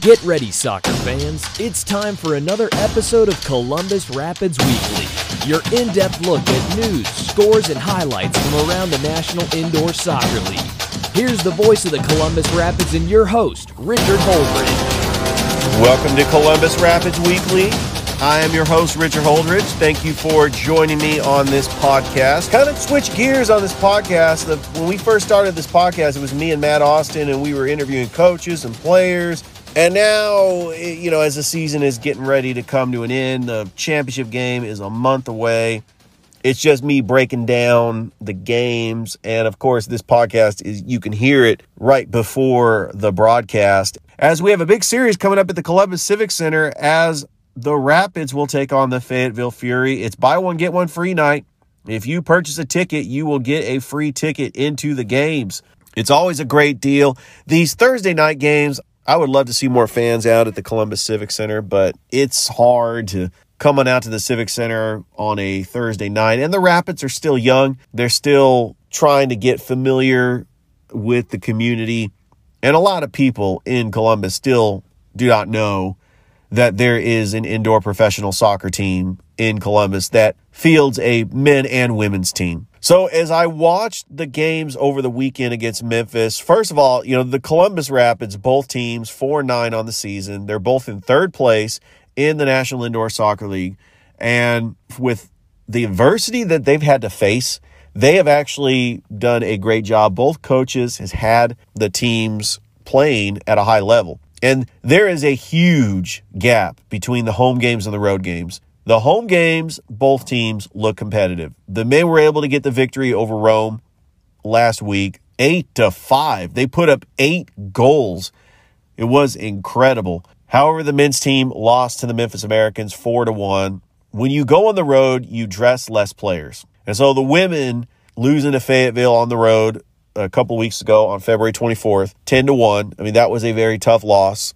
Get ready, soccer fans. It's time for another episode of Columbus Rapids Weekly, your in depth look at news, scores, and highlights from around the National Indoor Soccer League. Here's the voice of the Columbus Rapids and your host, Richard Holdridge. Welcome to Columbus Rapids Weekly. I am your host, Richard Holdridge. Thank you for joining me on this podcast. Kind of switch gears on this podcast. When we first started this podcast, it was me and Matt Austin, and we were interviewing coaches and players. And now, you know, as the season is getting ready to come to an end, the championship game is a month away. It's just me breaking down the games. And of course, this podcast is, you can hear it right before the broadcast. As we have a big series coming up at the Columbus Civic Center as the Rapids will take on the Fayetteville Fury. It's buy one, get one free night. If you purchase a ticket, you will get a free ticket into the games. It's always a great deal. These Thursday night games, I would love to see more fans out at the Columbus Civic Center, but it's hard to come on out to the Civic Center on a Thursday night. And the Rapids are still young. They're still trying to get familiar with the community. And a lot of people in Columbus still do not know that there is an indoor professional soccer team in Columbus that fields a men and women's team. So as I watched the games over the weekend against Memphis, first of all, you know, the Columbus Rapids, both teams 4-9 on the season. They're both in third place in the National Indoor Soccer League. And with the adversity that they've had to face, they have actually done a great job. Both coaches has had the teams playing at a high level. And there is a huge gap between the home games and the road games. The home games, both teams look competitive. The men were able to get the victory over Rome last week, eight to five. They put up eight goals. It was incredible. However, the men's team lost to the Memphis Americans four to one. When you go on the road, you dress less players. And so the women losing to Fayetteville on the road a couple weeks ago on February 24th, 10 to 1. I mean, that was a very tough loss,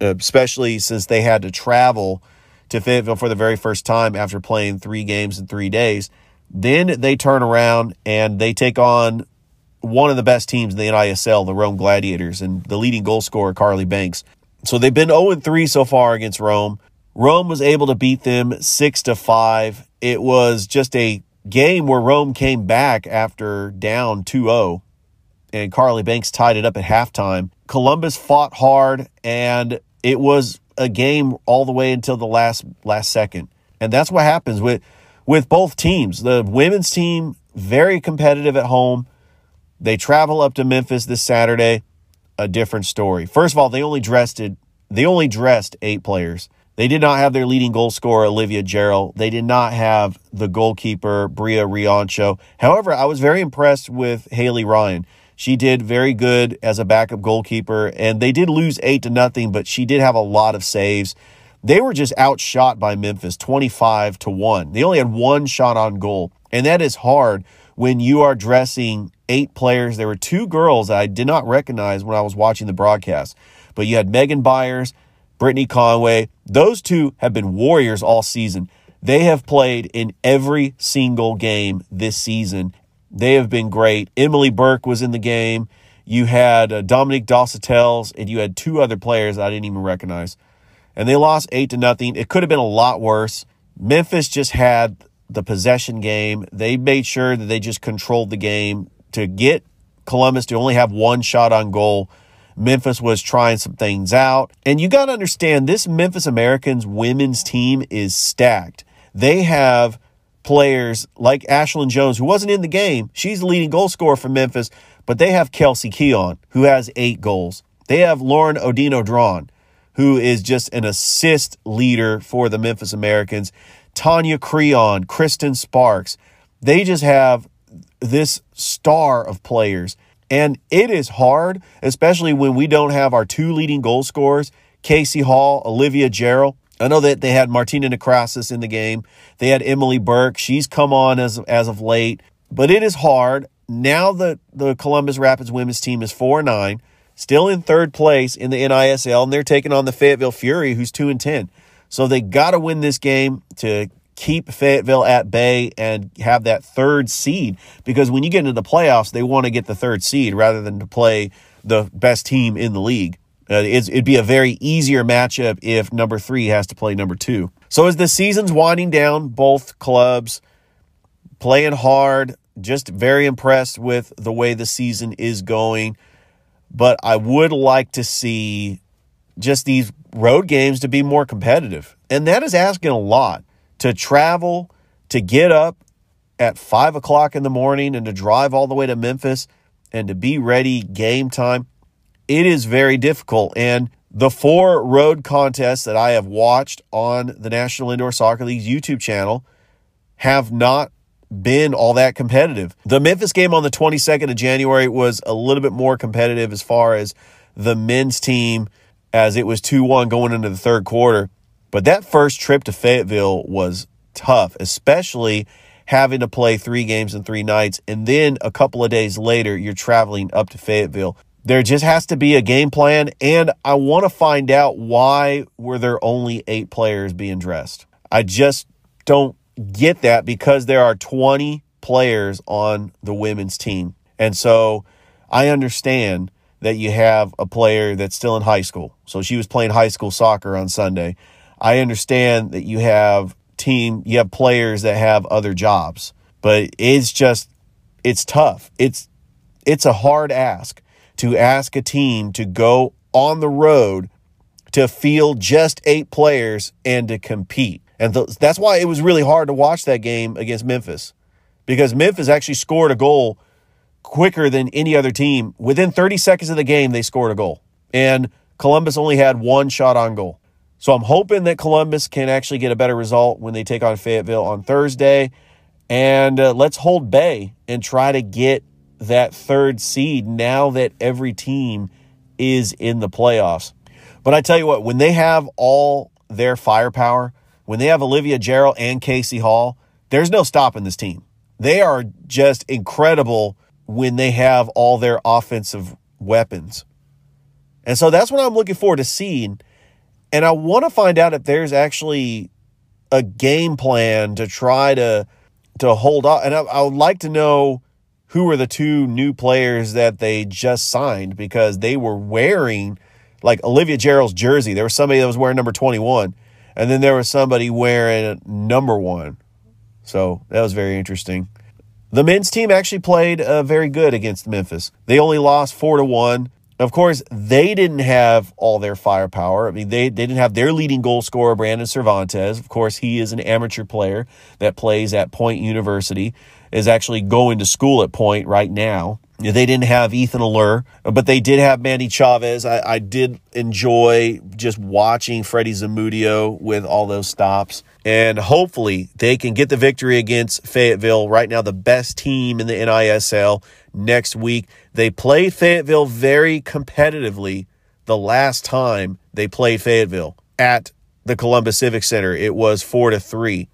uh, especially since they had to travel to Fayetteville for the very first time after playing three games in three days. Then they turn around and they take on one of the best teams in the NISL, the Rome Gladiators, and the leading goal scorer, Carly Banks. So they've been 0 3 so far against Rome. Rome was able to beat them 6 to 5. It was just a game where Rome came back after down 2 0 and Carly Banks tied it up at halftime. Columbus fought hard and it was a game all the way until the last last second. And that's what happens with with both teams. The women's team very competitive at home. They travel up to Memphis this Saturday. A different story. First of all, they only dressed it, they only dressed eight players. They did not have their leading goal scorer, Olivia Gerald. They did not have the goalkeeper, Bria Riancho. However, I was very impressed with Haley Ryan. She did very good as a backup goalkeeper, and they did lose eight to nothing, but she did have a lot of saves. They were just outshot by Memphis 25 to 1. They only had one shot on goal, and that is hard when you are dressing eight players. There were two girls I did not recognize when I was watching the broadcast, but you had Megan Byers, Brittany Conway. Those two have been warriors all season. They have played in every single game this season, they have been great. Emily Burke was in the game. You had uh, Dominique Dossatels, and you had two other players I didn't even recognize. And they lost eight to nothing. It could have been a lot worse. Memphis just had the possession game. They made sure that they just controlled the game to get Columbus to only have one shot on goal. Memphis was trying some things out. And you got to understand this Memphis Americans women's team is stacked. They have players like Ashlyn Jones, who wasn't in the game. She's the leading goal scorer for Memphis, but they have Kelsey Keon, who has eight goals. They have Lauren Odino Drawn, who is just an assist leader for the Memphis Americans. Tanya Creon, Kristen Sparks. They just have this star of players. And it is hard, especially when we don't have our two leading goal scorers, Casey Hall, Olivia Gerald. I know that they had Martina Necrasis in the game. They had Emily Burke. She's come on as as of late, but it is hard. Now the the Columbus Rapids women's team is 4-9, still in third place in the NISL and they're taking on the Fayetteville Fury who's 2 and 10. So they got to win this game to keep Fayetteville at bay and have that third seed because when you get into the playoffs, they want to get the third seed rather than to play the best team in the league. Uh, it'd be a very easier matchup if number three has to play number two. So as the season's winding down, both clubs playing hard. Just very impressed with the way the season is going. But I would like to see just these road games to be more competitive. And that is asking a lot to travel, to get up at five o'clock in the morning and to drive all the way to Memphis and to be ready game time. It is very difficult. And the four road contests that I have watched on the National Indoor Soccer League's YouTube channel have not been all that competitive. The Memphis game on the 22nd of January was a little bit more competitive as far as the men's team, as it was 2 1 going into the third quarter. But that first trip to Fayetteville was tough, especially having to play three games in three nights. And then a couple of days later, you're traveling up to Fayetteville. There just has to be a game plan, and I want to find out why were there only eight players being dressed. I just don't get that because there are 20 players on the women's team. And so I understand that you have a player that's still in high school. So she was playing high school soccer on Sunday. I understand that you have team, you have players that have other jobs, but it's just it's tough. It's it's a hard ask to ask a team to go on the road to field just eight players and to compete. And th- that's why it was really hard to watch that game against Memphis because Memphis actually scored a goal quicker than any other team. Within 30 seconds of the game, they scored a goal. And Columbus only had one shot on goal. So I'm hoping that Columbus can actually get a better result when they take on Fayetteville on Thursday. And uh, let's hold Bay and try to get that third seed now that every team is in the playoffs. But I tell you what, when they have all their firepower, when they have Olivia Gerald and Casey Hall, there's no stopping this team. They are just incredible when they have all their offensive weapons. And so that's what I'm looking forward to seeing. And I want to find out if there's actually a game plan to try to to hold on. And I, I would like to know who were the two new players that they just signed because they were wearing like Olivia Gerald's jersey. There was somebody that was wearing number 21, and then there was somebody wearing number one. So that was very interesting. The men's team actually played uh, very good against Memphis. They only lost four to one. Of course, they didn't have all their firepower. I mean, they, they didn't have their leading goal scorer, Brandon Cervantes. Of course, he is an amateur player that plays at Point University is actually going to school at Point right now. They didn't have Ethan Allure, but they did have Mandy Chavez. I, I did enjoy just watching Freddie Zamudio with all those stops. And hopefully they can get the victory against Fayetteville. Right now, the best team in the NISL next week. They played Fayetteville very competitively the last time they played Fayetteville at the Columbus Civic Center. It was four to three.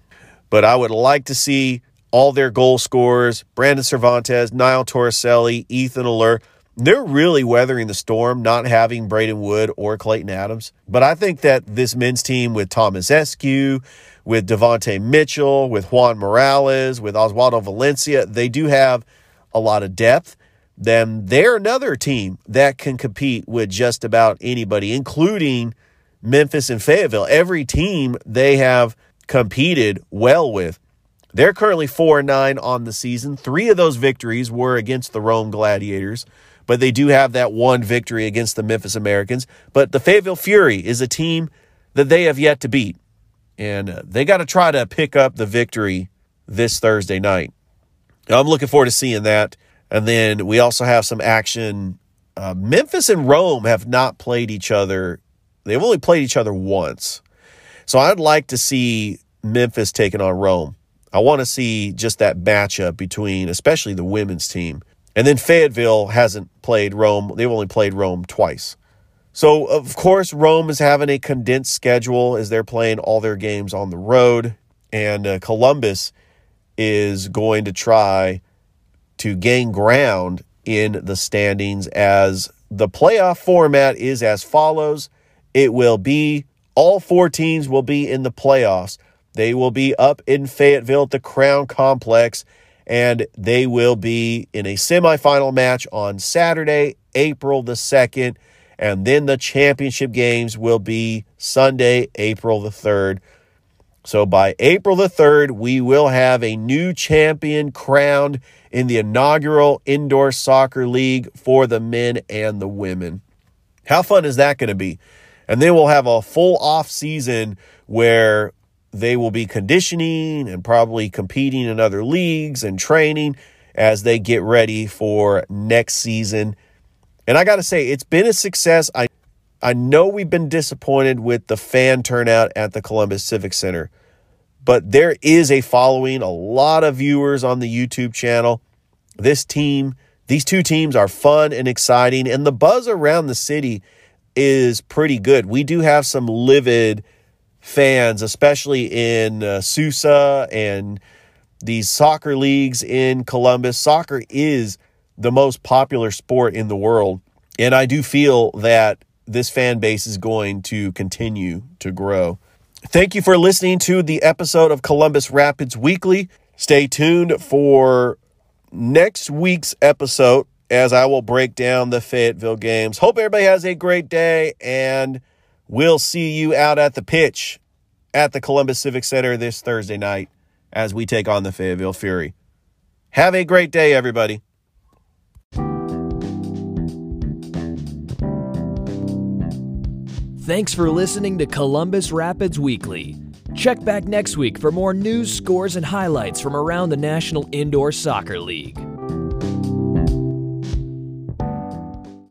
But I would like to see all their goal scorers, Brandon Cervantes, Niall Torricelli, Ethan Allure, they're really weathering the storm, not having Braden Wood or Clayton Adams. But I think that this men's team with Thomas Eskew, with Devonte Mitchell, with Juan Morales, with Oswaldo Valencia, they do have a lot of depth. Then they're another team that can compete with just about anybody, including Memphis and Fayetteville. Every team they have competed well with. They're currently 4 and 9 on the season. Three of those victories were against the Rome Gladiators, but they do have that one victory against the Memphis Americans. But the Fayetteville Fury is a team that they have yet to beat, and uh, they got to try to pick up the victory this Thursday night. I'm looking forward to seeing that. And then we also have some action. Uh, Memphis and Rome have not played each other, they've only played each other once. So I'd like to see Memphis taking on Rome. I want to see just that matchup between, especially the women's team. And then Fayetteville hasn't played Rome. They've only played Rome twice. So, of course, Rome is having a condensed schedule as they're playing all their games on the road. And uh, Columbus is going to try to gain ground in the standings as the playoff format is as follows. It will be all four teams will be in the playoffs. They will be up in Fayetteville at the Crown Complex, and they will be in a semifinal match on Saturday, April the 2nd. And then the championship games will be Sunday, April the 3rd. So by April the 3rd, we will have a new champion crowned in the inaugural Indoor Soccer League for the men and the women. How fun is that going to be? And then we'll have a full off season where they will be conditioning and probably competing in other leagues and training as they get ready for next season. And I got to say, it's been a success. I I know we've been disappointed with the fan turnout at the Columbus Civic Center, but there is a following, a lot of viewers on the YouTube channel. This team, these two teams are fun and exciting, and the buzz around the city is pretty good. We do have some livid fans, especially in uh, Sousa and these soccer leagues in Columbus. Soccer is the most popular sport in the world, and I do feel that this fan base is going to continue to grow. Thank you for listening to the episode of Columbus Rapids Weekly. Stay tuned for next week's episode as I will break down the Fayetteville games. Hope everybody has a great day, and we'll see you out at the pitch at the Columbus Civic Center this Thursday night as we take on the Fayetteville Fury. Have a great day, everybody. Thanks for listening to Columbus Rapids Weekly. Check back next week for more news, scores, and highlights from around the National Indoor Soccer League.